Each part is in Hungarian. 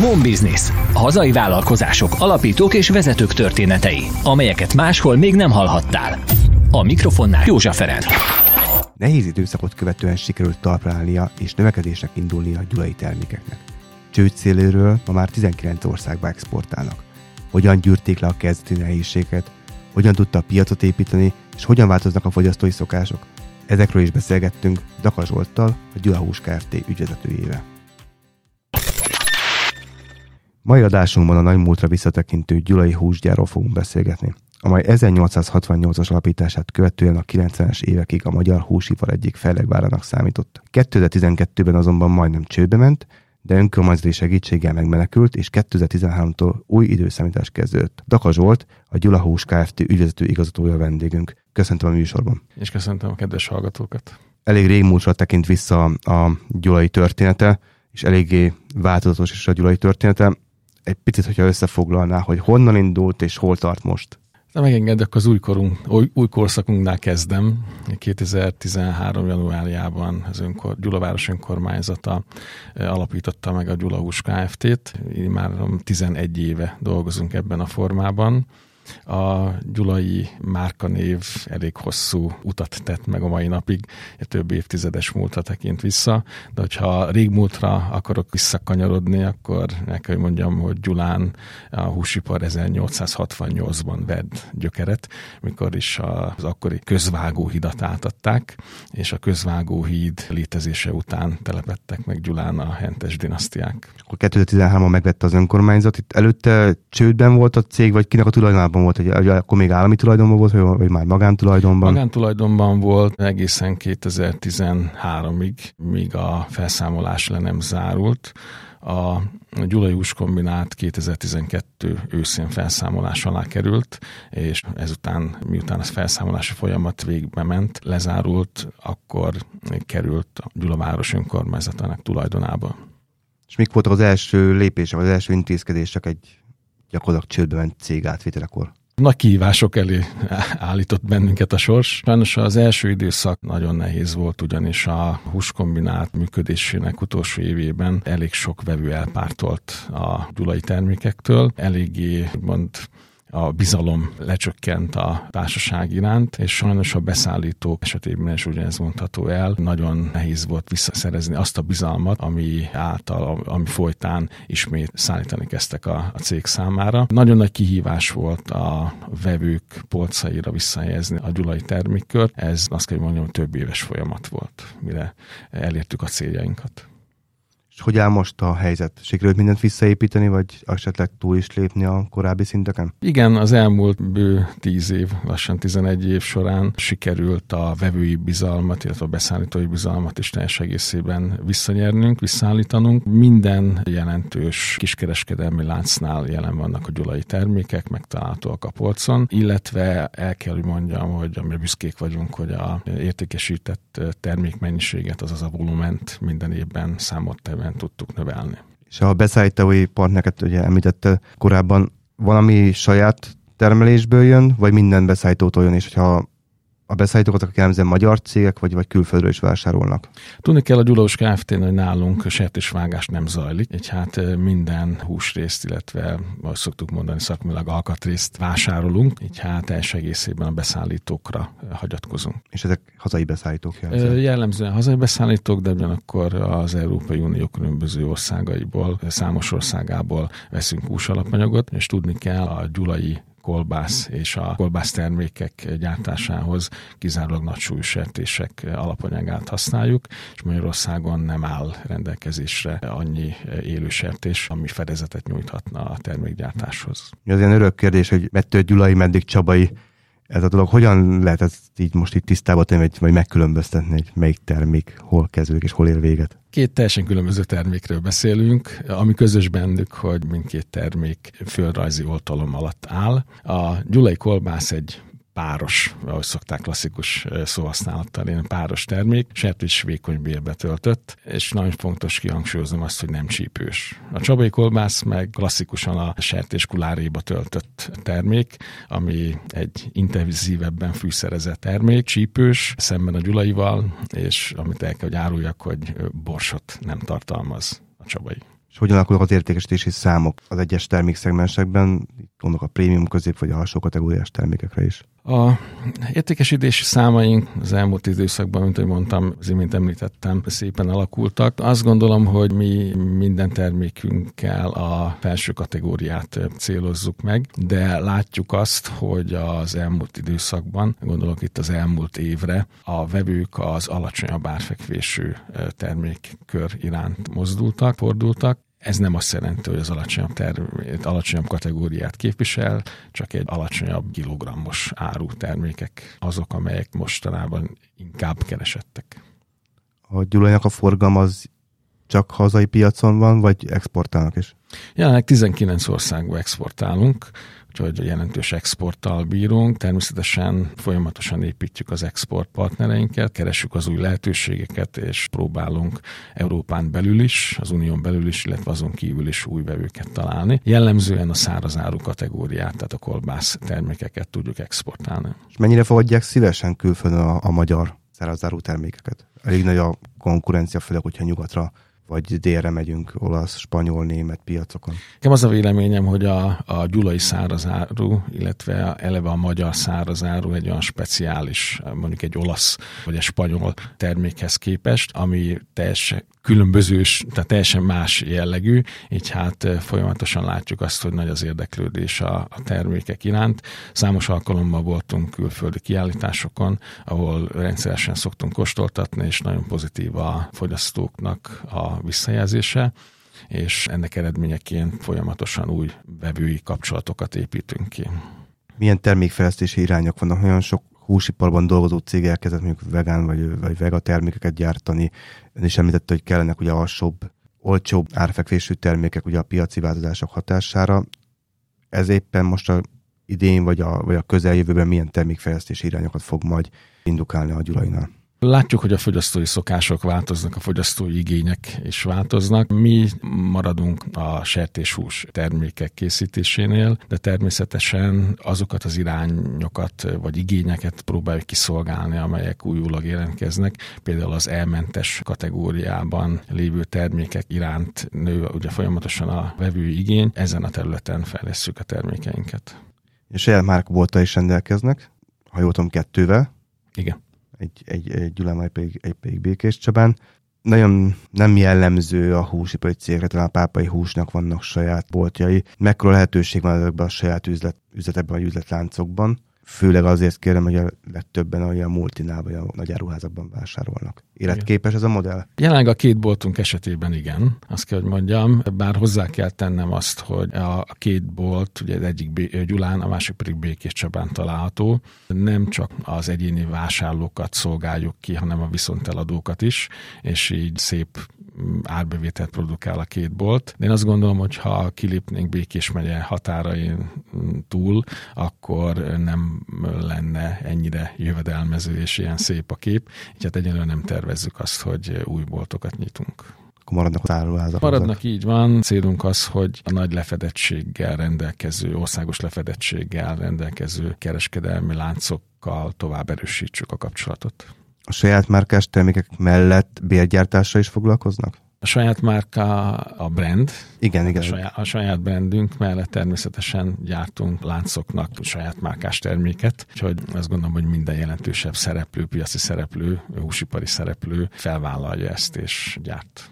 Home Business. Hazai vállalkozások, alapítók és vezetők történetei, amelyeket máshol még nem hallhattál. A mikrofonnál Józsa Ferenc. Nehéz időszakot követően sikerült talpra állnia és növekedésnek indulnia a gyulai termékeknek. Csőd ma már 19 országba exportálnak. Hogyan gyűrték le a kezdeti nehézséget, hogyan tudta a piacot építeni, és hogyan változnak a fogyasztói szokások. Ezekről is beszélgettünk Daka Zsolttal, a Gyula Hús Kft. ügyvezetőjével. Mai adásunkban a nagymúltra visszatekintő gyulai húsgyárról fogunk beszélgetni, amely 1868-as alapítását követően a 90-es évekig a magyar húsipar egyik fejlegvárának számított. 2012-ben azonban majdnem csőbe ment, de önkormányzati segítséggel megmenekült, és 2013-tól új időszámítás kezdődött. Daka Zsolt, a Gyula Hús Kft. ügyvezető igazgatója vendégünk. Köszöntöm a műsorban. És köszöntöm a kedves hallgatókat. Elég régmúltra tekint vissza a gyulai története, és eléggé változatos is a gyulai története egy picit, hogyha összefoglalná, hogy honnan indult és hol tart most? De megengedek az újkorunk, új, új korszakunknál kezdem. 2013. januárjában az önkor, Gyulaváros önkormányzata eh, alapította meg a Gyulahús Kft-t. Már 11 éve dolgozunk ebben a formában. A Gyulai márkanév elég hosszú utat tett meg a mai napig, több évtizedes múltra tekint vissza, de hogyha régmúltra akarok visszakanyarodni, akkor meg kell, mondjam, hogy Gyulán a húsipar 1868-ban vedd gyökeret, mikor is az akkori közvágóhidat átadták, és a közvágóhíd létezése után telepettek meg Gyulán a hentes dinasztiák. Akkor 2013-ban megvette az önkormányzat, itt előtte csődben volt a cég, vagy kinek a tulajdonában tulajdonban volt, hogy akkor még állami tulajdonban volt, vagy, vagy már magántulajdonban? Magántulajdonban volt egészen 2013-ig, míg a felszámolás le nem zárult. A Gyulai Hús Kombinát 2012 őszén felszámolás alá került, és ezután, miután az felszámolási folyamat végbe ment, lezárult, akkor került a Gyula város önkormányzatának tulajdonába. És mik voltak az első lépések, az első intézkedések egy gyakorlatilag csődbe ment cég átvételekor? Nagy kihívások elé állított bennünket a sors. Sajnos az első időszak nagyon nehéz volt, ugyanis a húskombinát működésének utolsó évében elég sok vevő elpártolt a gyulai termékektől. Eléggé mond a bizalom lecsökkent a társaság iránt, és sajnos a beszállítók esetében is ugyanez mondható el. Nagyon nehéz volt visszaszerezni azt a bizalmat, ami által, ami folytán ismét szállítani kezdtek a, a cég számára. Nagyon nagy kihívás volt a vevők polcaira visszahelyezni a gyulai termékkört. Ez azt kell mondjam, több éves folyamat volt, mire elértük a céljainkat. És hogy áll most a helyzet? Sikerült mindent visszaépíteni, vagy esetleg túl is lépni a korábbi szinteken? Igen, az elmúlt bő 10 év, lassan 11 év során sikerült a vevői bizalmat, illetve a beszállítói bizalmat is teljes egészében visszanyernünk, visszaállítanunk. Minden jelentős kiskereskedelmi láncnál jelen vannak a gyulai termékek, megtalálhatóak a polcon, illetve el kell, hogy mondjam, hogy amire büszkék vagyunk, hogy a értékesített termékmennyiséget, azaz a volument minden évben számottevően mértékben tudtuk növelni. És a beszállítói partnereket ugye említette korábban, valami saját termelésből jön, vagy minden beszállítótól jön, és hogyha a beszállítókat, akik jellemzően magyar cégek, vagy, vagy külföldről is vásárolnak? Tudni kell a Gyulós kft hogy nálunk sertésvágás nem zajlik, így hát minden húsrészt, illetve, ahogy szoktuk mondani, szakmilag alkatrészt vásárolunk, így hát teljes egészében a beszállítókra hagyatkozunk. És ezek hazai beszállítók jellemzően? Jellemzően hazai beszállítók, de ugyanakkor az Európai Unió különböző országaiból, számos országából veszünk húsalapanyagot, és tudni kell a gyulai kolbász és a kolbász termékek gyártásához kizárólag nagysúlyú sertések alapanyagát használjuk, és Magyarországon nem áll rendelkezésre annyi élő sertés, ami fedezetet nyújthatna a termékgyártáshoz. Ez ilyen örök kérdés, hogy mettő Gyulai, meddig Csabai ez a dolog, hogyan lehet ezt így most itt tisztába tenni, vagy megkülönböztetni, hogy melyik termék hol kezdődik és hol ér véget? Két teljesen különböző termékről beszélünk, ami közös bennük, hogy mindkét termék földrajzi oltalom alatt áll. A gyulai kolbász egy páros, ahogy szokták klasszikus szóhasználattal én páros termék, sertés vékony bélbe töltött, és nagyon fontos kihangsúlyoznom azt, hogy nem csípős. A csabai kolbász meg klasszikusan a sertés kuláréba töltött termék, ami egy intenzívebben fűszerezett termék, csípős, szemben a gyulaival, és amit el kell, hogy áruljak, hogy borsot nem tartalmaz a csabai. És hogyan alakulnak az értékesítési számok az egyes termékszegmensekben, gondolok a prémium közép vagy a alsó kategóriás termékekre is? A értékesítési számaink az elmúlt időszakban, mint ahogy mondtam, az imént említettem, szépen alakultak. Azt gondolom, hogy mi minden termékünkkel a felső kategóriát célozzuk meg, de látjuk azt, hogy az elmúlt időszakban, gondolok itt az elmúlt évre, a vevők az alacsonyabb árfekvésű termékkör iránt mozdultak, fordultak, ez nem azt jelenti, hogy az alacsonyabb, term- alacsonyabb kategóriát képvisel, csak egy alacsonyabb kilogrammos áru termékek azok, amelyek mostanában inkább keresettek. A gyulajnak a forgalom az csak hazai piacon van, vagy exportálnak is? Jelenleg 19 országba exportálunk, úgyhogy jelentős exporttal bírunk. Természetesen folyamatosan építjük az export partnereinket, keressük az új lehetőségeket, és próbálunk Európán belül is, az unión belül is, illetve azon kívül is új vevőket találni. Jellemzően a szárazáru kategóriát, tehát a kolbász termékeket tudjuk exportálni. És mennyire fogadják szívesen külföldön a, a magyar szárazáru termékeket? Elég nagy a konkurencia, főleg, hogyha nyugatra vagy délre megyünk olasz, spanyol, német piacokon. Nekem az a véleményem, hogy a, a gyulai szárazáru, illetve eleve a magyar szárazáru egy olyan speciális, mondjuk egy olasz vagy egy spanyol termékhez képest, ami teljesen különböző, tehát teljesen más jellegű, így hát folyamatosan látjuk azt, hogy nagy az érdeklődés a, a termékek iránt. Számos alkalommal voltunk külföldi kiállításokon, ahol rendszeresen szoktunk kóstoltatni, és nagyon pozitív a fogyasztóknak a visszajelzése és ennek eredményeként folyamatosan új vevői kapcsolatokat építünk ki. Milyen termékfejlesztési irányok vannak? Nagyon sok húsiparban dolgozó cég elkezdett mondjuk vegán vagy, vagy vega termékeket gyártani. Ön is említette, hogy kellenek ugye alsóbb, olcsóbb árfekvésű termékek ugye a piaci változások hatására. Ez éppen most a idén vagy a, vagy a közeljövőben milyen termékfejlesztési irányokat fog majd indukálni a Gyulainál? Látjuk, hogy a fogyasztói szokások változnak, a fogyasztói igények is változnak. Mi maradunk a sertéshús termékek készítésénél, de természetesen azokat az irányokat vagy igényeket próbáljuk kiszolgálni, amelyek újulag jelentkeznek. Például az elmentes kategóriában lévő termékek iránt nő ugye folyamatosan a vevői igény. Ezen a területen fejlesztjük a termékeinket. És saját márkabolta is rendelkeznek, ha jól tudom, kettővel. Igen egy, egy, egy Gyulán, egy pedig, egy pedig Békés Csabán. Nagyon nem jellemző a húsipari cégre, talán a pápai húsnak vannak saját boltjai. Mekkora lehetőség van ezekben a saját üzlet, üzletekben, vagy üzletláncokban? Főleg azért kérem, hogy a legtöbben a, a multinál vagy a nagy áruházakban vásárolnak. Életképes ez a modell? Jelenleg a két boltunk esetében igen, azt kell, hogy mondjam, bár hozzá kell tennem azt, hogy a két bolt, ugye az egyik Gyulán, a másik pedig Békés Csabán található, nem csak az egyéni vásárlókat szolgáljuk ki, hanem a viszonteladókat is, és így szép árbevételt produkál a két bolt. De én azt gondolom, hogy ha kilépnénk Békés megye határain túl, akkor nem lenne ennyire jövedelmező és ilyen szép a kép. Így hát egyelőre nem tervezzük azt, hogy új boltokat nyitunk akkor maradnak az áruházak. Maradnak, így van. Célunk az, hogy a nagy lefedettséggel rendelkező, országos lefedettséggel rendelkező kereskedelmi láncokkal tovább erősítsük a kapcsolatot. A saját márkás termékek mellett bérgyártással is foglalkoznak? A saját márka a brand. Igen, igen. A saját, a saját brandünk mellett természetesen gyártunk láncoknak saját márkás terméket, úgyhogy azt gondolom, hogy minden jelentősebb szereplő, piaci szereplő, húsipari szereplő felvállalja ezt és gyárt.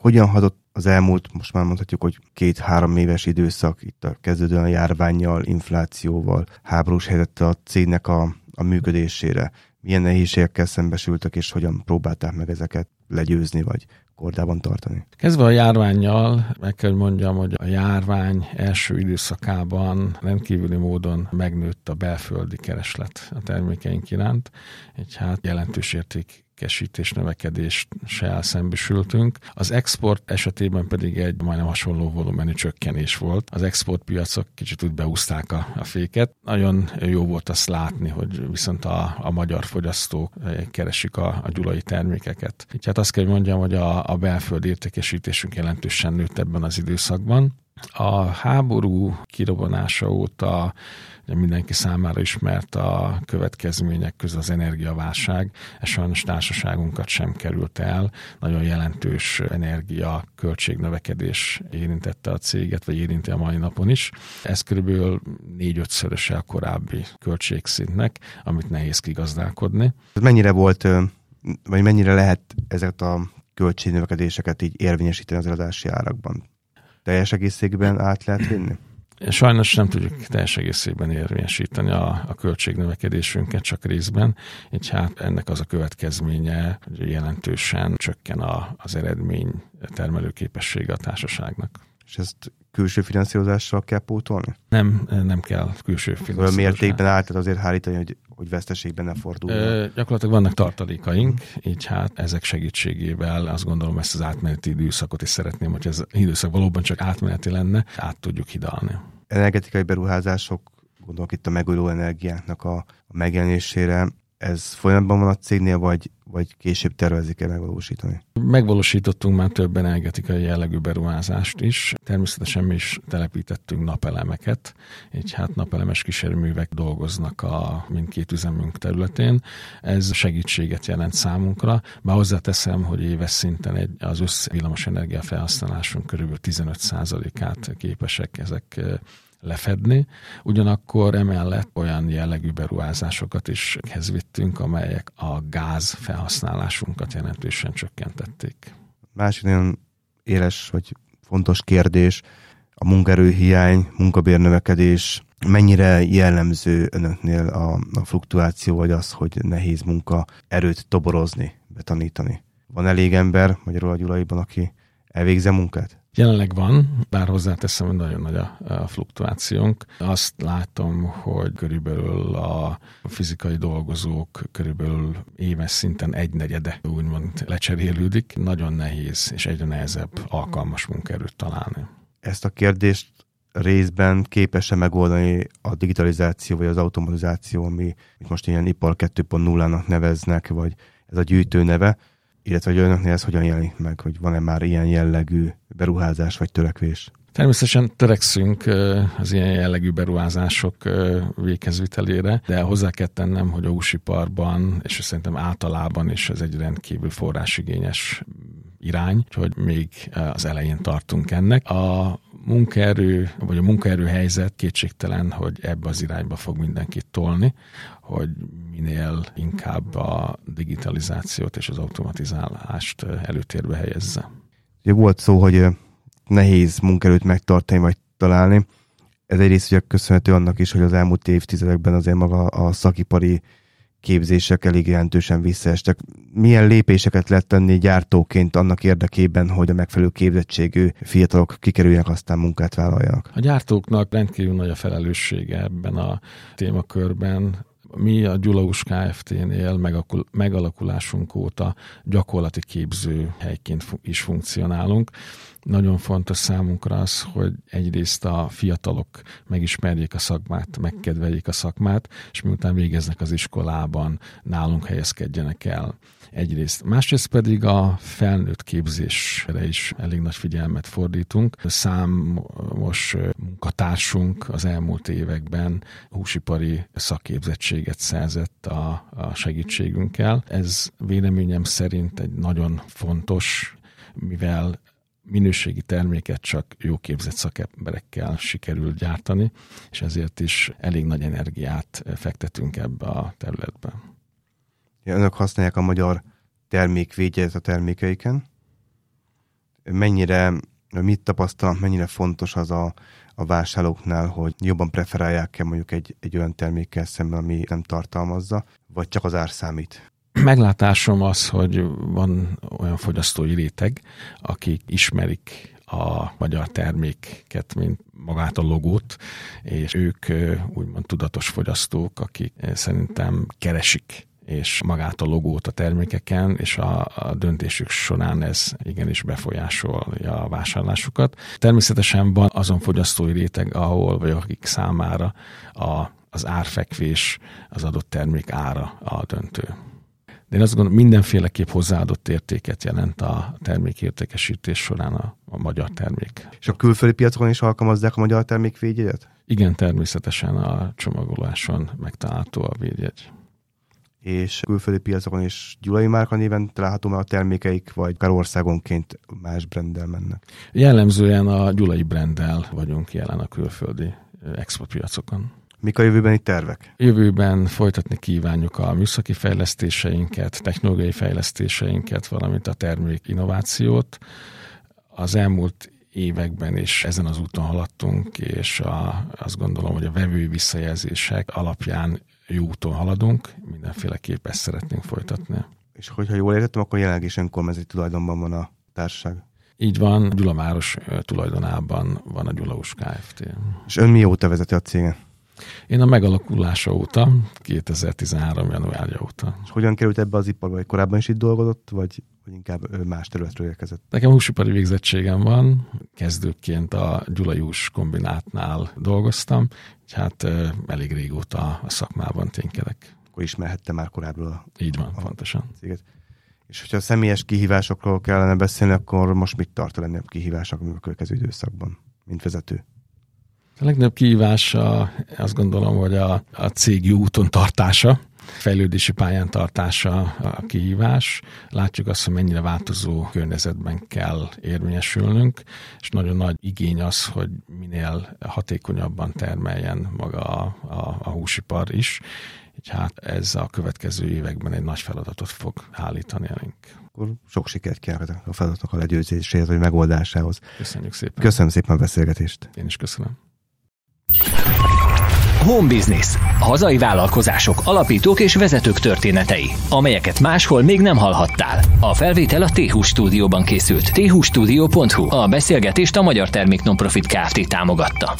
Hogyan hatott az elmúlt, most már mondhatjuk, hogy két-három éves időszak itt a kezdődően a járványjal, inflációval, háborús helyzettel a cégnek a, a működésére? Milyen nehézségekkel szembesültek, és hogyan próbálták meg ezeket legyőzni, vagy kordában tartani? Kezdve a járványjal, meg kell, mondjam, hogy a járvány első időszakában rendkívüli módon megnőtt a belföldi kereslet a termékeink iránt, egy hát jelentős érték értékesítés növekedéssel szembesültünk. Az export esetében pedig egy majdnem hasonló volumenű csökkenés volt. Az exportpiacok kicsit úgy beúzták a, a féket. Nagyon jó volt azt látni, hogy viszont a, a magyar fogyasztók keresik a, a gyulai termékeket. Így hát azt kell, hogy mondjam, hogy a, a belföldi értékesítésünk jelentősen nőtt ebben az időszakban A háború kirobbanása óta mindenki számára ismert a következmények közül az energiaválság. Ez sajnos társaságunkat sem került el. Nagyon jelentős energia költségnövekedés érintette a céget, vagy érinti a mai napon is. Ez körülbelül négy-ötszöröse a korábbi költségszintnek, amit nehéz kigazdálkodni. Mennyire volt, vagy mennyire lehet ezeket a költségnövekedéseket így érvényesíteni az eladási árakban? Teljes egészségben át lehet vinni? Sajnos nem tudjuk teljes egészében érvényesíteni a, a költségnövekedésünket, csak részben, így hát ennek az a következménye, hogy jelentősen csökken a, az eredmény termelőképessége a társaságnak. És ezt külső finanszírozással kell pótolni? Nem, nem kell külső finanszírozással. Olyan mértékben állt azért hárítani, hogy, hogy veszteségben ne fordul. gyakorlatilag vannak tartalékaink, így hát ezek segítségével azt gondolom ezt az átmeneti időszakot is szeretném, hogy ez időszak valóban csak átmeneti lenne, át tudjuk hidalni. Energetikai beruházások, gondolok itt a megújuló energiáknak a, a megjelenésére, ez folyamatban van a cégnél, vagy, vagy később tervezik-e megvalósítani? Megvalósítottunk már több energetikai jellegű beruházást is. Természetesen mi is telepítettünk napelemeket, így hát napelemes kísérőművek dolgoznak a mindkét üzemünk területén. Ez segítséget jelent számunkra, bár hozzáteszem, hogy éves szinten egy, az össz energia felhasználásunk körülbelül 15%-át képesek ezek lefedni. Ugyanakkor emellett olyan jellegű beruházásokat is vittünk, amelyek a gáz felhasználásunkat jelentősen csökkentették. Másik nagyon éles vagy fontos kérdés, a munkerőhiány, munkabérnövekedés, mennyire jellemző önöknél a, a fluktuáció, vagy az, hogy nehéz munka erőt toborozni, betanítani? Van elég ember magyarul a Gyulaiban, aki elvégzi munkát? Jelenleg van, bár hozzáteszem, hogy nagyon nagy a, a fluktuációnk. Azt látom, hogy körülbelül a fizikai dolgozók körülbelül éves szinten egy negyede úgymond lecserélődik. Nagyon nehéz és egyre nehezebb alkalmas munkaerőt találni. Ezt a kérdést részben képes-e megoldani a digitalizáció vagy az automatizáció, ami most ilyen ipar 2.0-nak neveznek, vagy ez a gyűjtő neve, illetve hogy önöknél ez hogyan jelenik meg, hogy van-e már ilyen jellegű beruházás vagy törekvés? Természetesen törekszünk az ilyen jellegű beruházások véghezvitelére, de hozzá kell tennem, hogy a húsiparban, és szerintem általában is ez egy rendkívül forrásigényes irány, hogy még az elején tartunk ennek. A munkaerő, vagy a munkaerő helyzet kétségtelen, hogy ebbe az irányba fog mindenkit tolni, hogy minél inkább a digitalizációt és az automatizálást előtérbe helyezze. Ugye volt szó, hogy nehéz munkerőt megtartani vagy találni. Ez egyrészt ugye köszönhető annak is, hogy az elmúlt évtizedekben azért maga a szakipari képzések elég jelentősen visszaestek. Milyen lépéseket lehet tenni gyártóként annak érdekében, hogy a megfelelő képzettségű fiatalok kikerüljenek, aztán munkát vállaljanak? A gyártóknak rendkívül nagy a felelőssége ebben a témakörben mi a Gyulaus Kft-nél megalakulásunk óta gyakorlati képző helyként is funkcionálunk. Nagyon fontos számunkra az, hogy egyrészt a fiatalok megismerjék a szakmát, megkedveljék a szakmát, és miután végeznek az iskolában, nálunk helyezkedjenek el egyrészt. Másrészt pedig a felnőtt képzésre is elég nagy figyelmet fordítunk. Számos munkatársunk az elmúlt években húsipari szakképzettséget szerzett a, a segítségünkkel. Ez véleményem szerint egy nagyon fontos, mivel minőségi terméket csak jó képzett szakemberekkel sikerül gyártani, és ezért is elég nagy energiát fektetünk ebbe a területbe. Önök használják a magyar termékvédjelet a termékeiken. Mennyire, mit tapasztal, mennyire fontos az a, a vásárlóknál, hogy jobban preferálják-e mondjuk egy, egy olyan termékkel szemben, ami nem tartalmazza, vagy csak az ár számít? Meglátásom az, hogy van olyan fogyasztói réteg, akik ismerik a magyar terméket, mint magát a logót, és ők úgymond tudatos fogyasztók, akik szerintem keresik és magát a logót a termékeken, és a, a döntésük során ez igenis befolyásolja a vásárlásukat. Természetesen van azon fogyasztói réteg, ahol, vagy akik számára a, az árfekvés, az adott termék ára a döntő. De én azt gondolom, mindenféleképp hozzáadott értéket jelent a termékértékesítés során a, a magyar termék. És a külföldi piacokon is alkalmazzák a magyar termék védjegyet? Igen, természetesen a csomagoláson megtalálható a védjegy és külföldi piacokon is Gyulai Márka néven található már a termékeik, vagy akár országonként más brenddel mennek? Jellemzően a Gyulai brenddel vagyunk jelen a külföldi exportpiacokon. Mik a jövőbeni tervek? Jövőben folytatni kívánjuk a műszaki fejlesztéseinket, technológiai fejlesztéseinket, valamint a termék innovációt. Az elmúlt években is ezen az úton haladtunk, és a, azt gondolom, hogy a vevő visszajelzések alapján jó úton haladunk, mindenféleképp ezt szeretnénk folytatni. És hogyha jól értettem, akkor jelenleg is önkormányzati tulajdonban van a társaság. Így van, Gyulamáros tulajdonában van a Gyulaus Kft. És ön mióta vezeti a céget? Én a megalakulása óta, 2013. januárja óta. És hogyan került ebbe az iparba? Vagy korábban is itt dolgozott, vagy, vagy inkább más területről érkezett? Nekem húsipari végzettségem van, kezdőként a Gyulajús kombinátnál dolgoztam, hát elég régóta a szakmában ténykedek. Akkor ismerhette már korábbról a Így van, a pontosan. Céget. És hogyha a személyes kihívásokról kellene beszélni, akkor most mit tart a legnagyobb kihívások a következő időszakban, mint vezető? A legnagyobb kihívás a, azt gondolom, hogy a, a cég jó úton tartása, fejlődési pályán tartása a kihívás. Látjuk azt, hogy mennyire változó környezetben kell érvényesülnünk, és nagyon nagy igény az, hogy minél hatékonyabban termeljen maga a, a, a húsipar is. Így hát ez a következő években egy nagy feladatot fog állítani elénk. Akkor sok sikert kívánok a feladatok a legyőzéséhez, vagy megoldásához. Köszönjük szépen. Köszönöm szépen a beszélgetést. Én is köszönöm. Home Business. Hazai vállalkozások, alapítók és vezetők történetei, amelyeket máshol még nem hallhattál. A felvétel a t stúdióban készült. thustudio.hu. A beszélgetést a Magyar Termék Nonprofit Kft. támogatta.